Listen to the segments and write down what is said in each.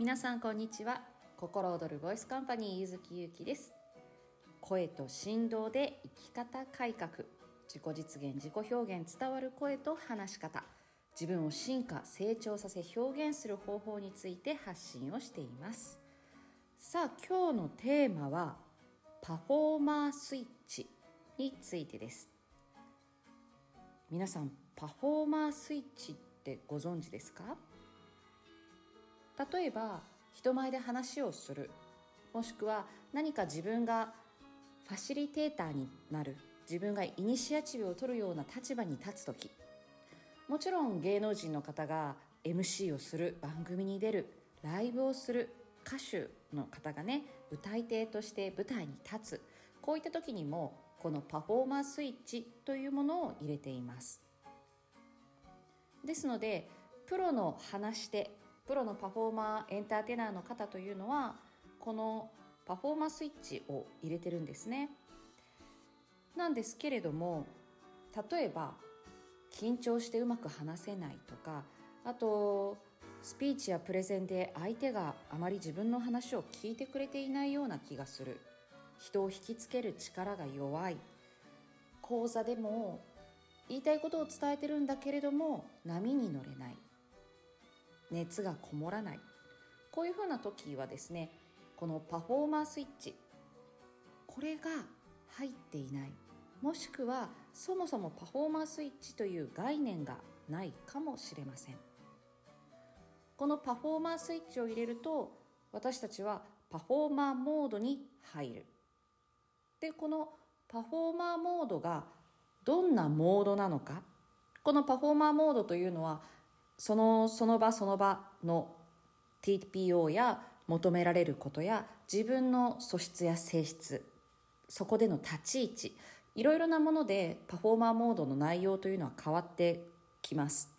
皆さんこんにちは。心躍るボイスカンパニーゆずきゆきです。声と振動で生き方改革。自己実現自己表現伝わる声と話し方。自分を進化成長させ表現する方法について発信をしています。さあ今日のテーマはパフォーマースイッチについてです。皆さんパフォーマースイッチってご存知ですか？例えば人前で話をする。もしくは何か自分がファシリテーターになる。自分がイニシアチブを取るような立場に立つ時。もちろん芸能人の方が MC をする。番組に出る。ライブをする。歌手の方がね歌い手として舞台に立つ。こういった時にもこのパフォーマースイッチというものを入れています。ですのでプロの話し手プロのパフォーマーエンターテイナーの方というのはこのパフォーマースイッチを入れてるんですね。なんですけれども例えば緊張してうまく話せないとかあとスピーチやプレゼンで相手があまり自分の話を聞いてくれていないような気がする。人を引きつける力が弱い。講座でも言いたいことを伝えてるんだけれども波に乗れない。熱がこもらない。こういうふうな時はですねこのパフォーマースイッチこれが入っていない。もしくはそもそもパフォーマースイッチという概念がないかもしれません。このパフォーマースイッチを入れると私たちはパフォーマーモードに入る。でこのパフォーマーモードがどんなモードなのか。このパフォーマーモードというのはそのその場その場の TPO や求められることや自分の素質や性質そこでの立ち位置いろいろなものでパフォーマーモードの内容というのは変わってきます。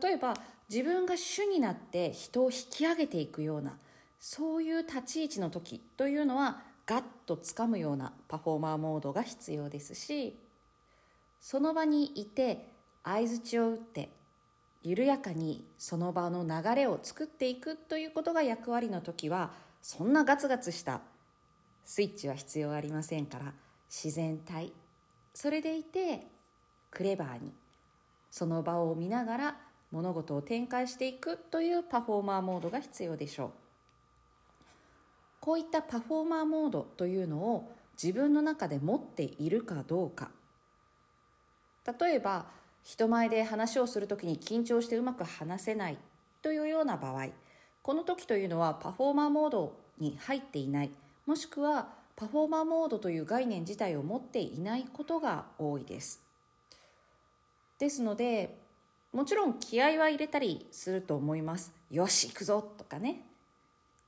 例えば自分が主になって人を引き上げていくようなそういう立ち位置の時というのはガッとつかむようなパフォーマーモードが必要ですしその場にいて相づちを打って緩やかにその場の流れを作っていくということが役割の時はそんなガツガツしたスイッチは必要ありませんから自然体それでいてクレバーにその場を見ながら物事を展開していくというパフォーマーモードが必要でしょう。こういったパフォーマーモードというのを自分の中で持っているかどうか。例えば人前で話をする時に緊張してうまく話せない。というような場合この時というのはパフォーマーモードに入っていない。もしくはパフォーマーモードという概念自体を持っていないことが多いです。ですのでもちろん気合は入れたりすると思います。よし行くぞとかね。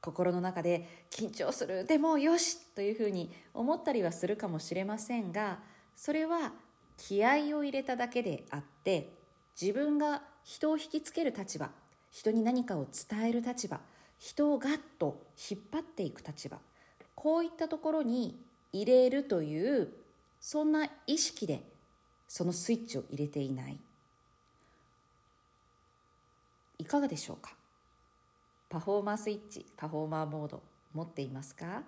心の中で緊張する。でもよしというふうに思ったりはするかもしれませんがそれは気合を入れただけであって自分が人を引きつける立場人に何かを伝える立場人をガッと引っ張っていく立場こういったところに入れるというそんな意識でそのスイッチを入れていない。いかがでしょうか？パフォーマースイッチパフォーマーモード持っていますか？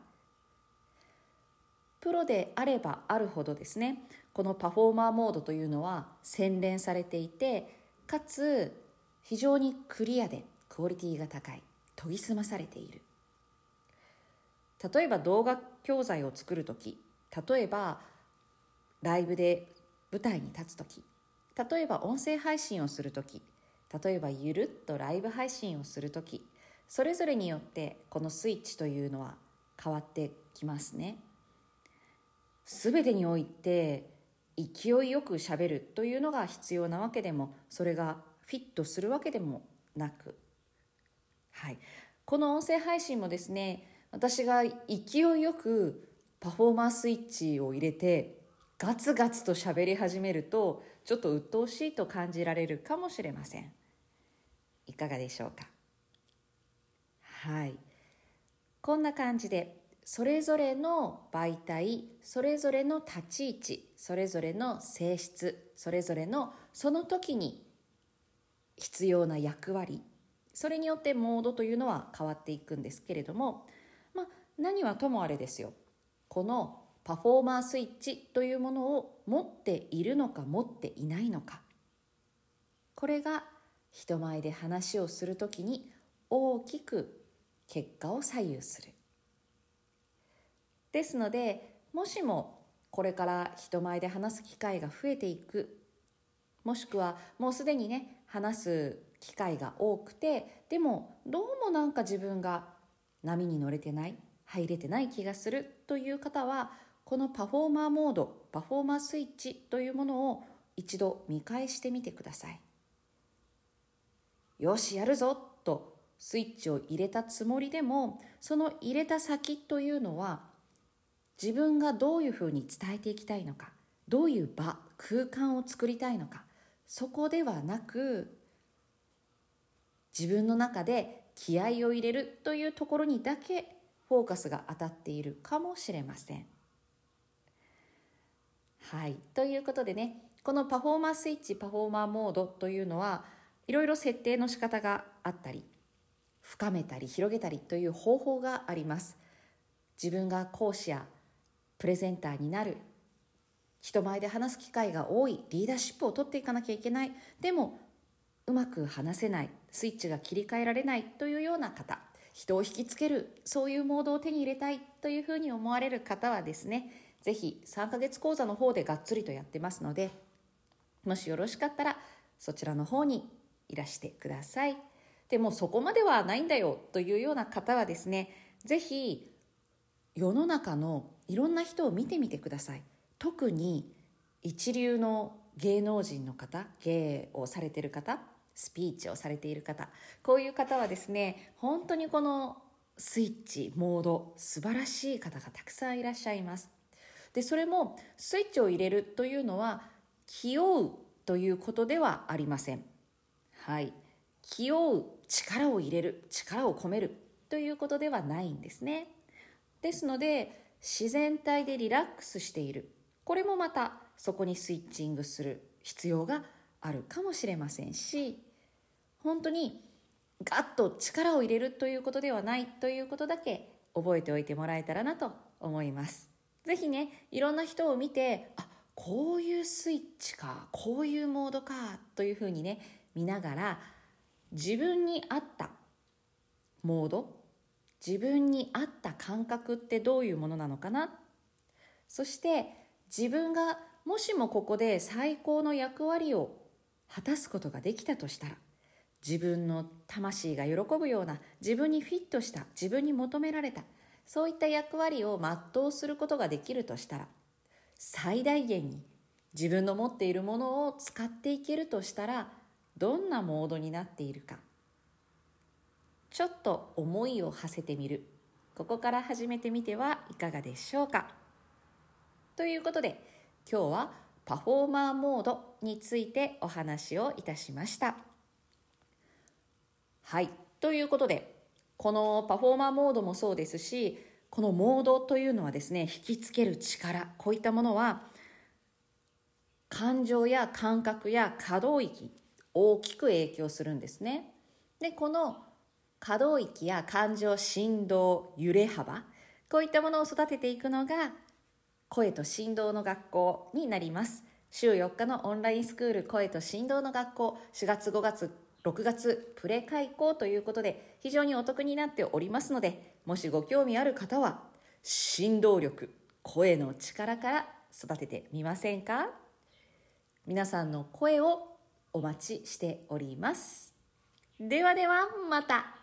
プロであればあるほどですねこのパフォーマーモードというのは洗練されていてかつ非常にクリアでクオリティが高い研ぎ澄まされている。例えば動画教材を作る時例えばライブで舞台に立つ時例えば音声配信をする時例えばゆるっとライブ配信をする時それぞれによってこのスイッチというのは変わってきますね。全てにおいて勢いよくしゃべるというのが必要なわけでもそれがフィットするわけでもなく。はい。この音声配信もですね私が勢いよくパフォーマンスイッチを入れてガツガツと喋り始めるとちょっと鬱陶しいと感じられるかもしれません。いかがでしょうか？はい。こんな感じでそれぞれの媒体それぞれの立ち位置それぞれの性質それぞれのその時に必要な役割それによってモードというのは変わっていくんですけれども、まあ、何はともあれですよ。このパフォーマースイッチというものを持っているのか持っていないのか。これが人前で話をするときに大きく結果を左右する。ですのでもしもこれから人前で話す機会が増えていくもしくはもうすでにね話す機会が多くてでもどうもなんか自分が波に乗れてない入れてない気がするという方はこのパフォーマーモードパフォーマースイッチというものを一度見返してみてください。よしやるぞとスイッチを入れたつもりでもその入れた先というのは自分がどういうふうに伝えていきたいのかどういう場空間を作りたいのかそこではなく自分の中で気合を入れるというところにだけフォーカスが当たっているかもしれません。はいということでねこのパフォーマースイッチパフォーマーモードというのはいろいろ設定の仕方があったり深めたり広げたりという方法があります自分が講師やプレゼンターになる。人前で話す機会が多い。リーダーシップを取っていかなきゃいけない。でもうまく話せない。スイッチが切り替えられない。というような方。人を引きつける。そういうモードを手に入れたい。というふうに思われる方はですね。是非3ヶ月講座の方でがっつりとやってますので。もしよろしかったらそちらの方にいらしてください。でもそこまではないんだよ。というような方はですね。是非世の中のいろんな人を見てみてください。特に一流の芸能人の方芸をされてる方スピーチをされている方こういう方はですね本当にこのスイッチモード素晴らしい方がたくさんいらっしゃいます。でそれもスイッチを入れるというのは気負うということではありません。はい。気負う力を入れる力を込めるということではないんですね。ですので自然体でリラックスしているこれもまたそこにスイッチングする必要があるかもしれませんし本当にガッと力を入れるということではないということだけ覚えておいてもらえたらなと思います。ぜひねいろんな人を見てあこういうスイッチかこういうモードかというふうにね見ながら自分に合ったモード自分に合った感覚ってどういうものなのかな？そして自分がもしもここで最高の役割を果たすことができたとしたら自分の魂が喜ぶような自分にフィットした自分に求められたそういった役割を全うすることができるとしたら最大限に自分の持っているものを使っていけるとしたらどんなモードになっているか。ちょっと思いを馳せてみるここから始めてみてはいかがでしょうかということで今日はパフォーマーモードについてお話をいたしました。はい。ということで、このパフォーマーモードもそうですし、このモードというのはですね、引きつける力、こういったものは、感情や感覚や可動域、大きく影響するんですね。で、この可動域や感情、振動、揺れ幅、こういったものを育てていくのが、声と振動の学校になります。週4日のオンラインスクール声と振動の学校、4月5月6月プレ開講ということで非常にお得になっておりますのでもしご興味ある方は振動力声の力から育ててみませんか？皆さんの声をお待ちしております。ではではまた。